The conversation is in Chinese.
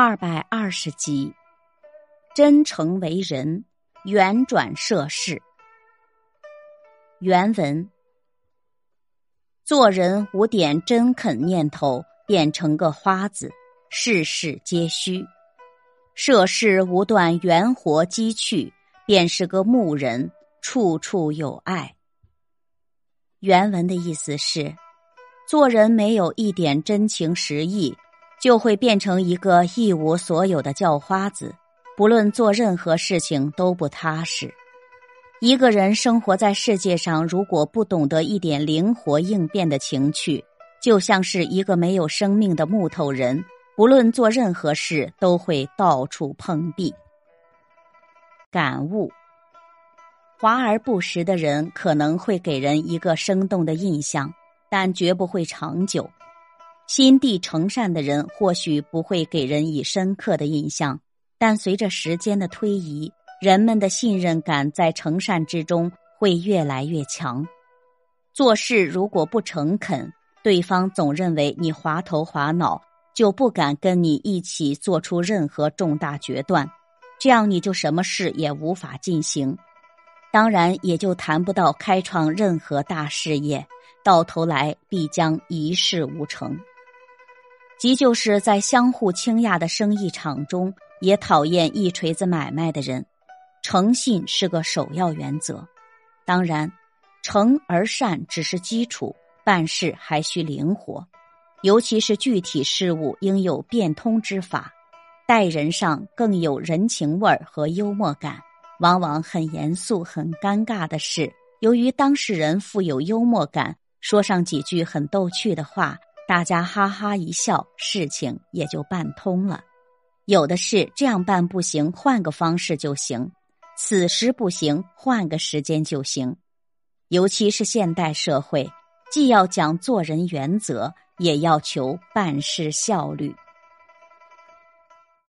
二百二十集，真诚为人，圆转涉世。原文：做人无点真恳念头，便成个花子，事事皆虚；涉世无断圆活机趣，便是个木人，处处有爱。原文的意思是，做人没有一点真情实意。就会变成一个一无所有的叫花子，不论做任何事情都不踏实。一个人生活在世界上，如果不懂得一点灵活应变的情趣，就像是一个没有生命的木头人，不论做任何事都会到处碰壁。感悟：华而不实的人可能会给人一个生动的印象，但绝不会长久。心地诚善的人或许不会给人以深刻的印象，但随着时间的推移，人们的信任感在诚善之中会越来越强。做事如果不诚恳，对方总认为你滑头滑脑，就不敢跟你一起做出任何重大决断，这样你就什么事也无法进行，当然也就谈不到开创任何大事业，到头来必将一事无成。即就是在相互倾轧的生意场中，也讨厌一锤子买卖的人。诚信是个首要原则，当然，诚而善只是基础，办事还需灵活，尤其是具体事务应有变通之法，待人上更有人情味儿和幽默感。往往很严肃、很尴尬的事，由于当事人富有幽默感，说上几句很逗趣的话。大家哈哈一笑，事情也就办通了。有的事这样办不行，换个方式就行；此时不行，换个时间就行。尤其是现代社会，既要讲做人原则，也要求办事效率。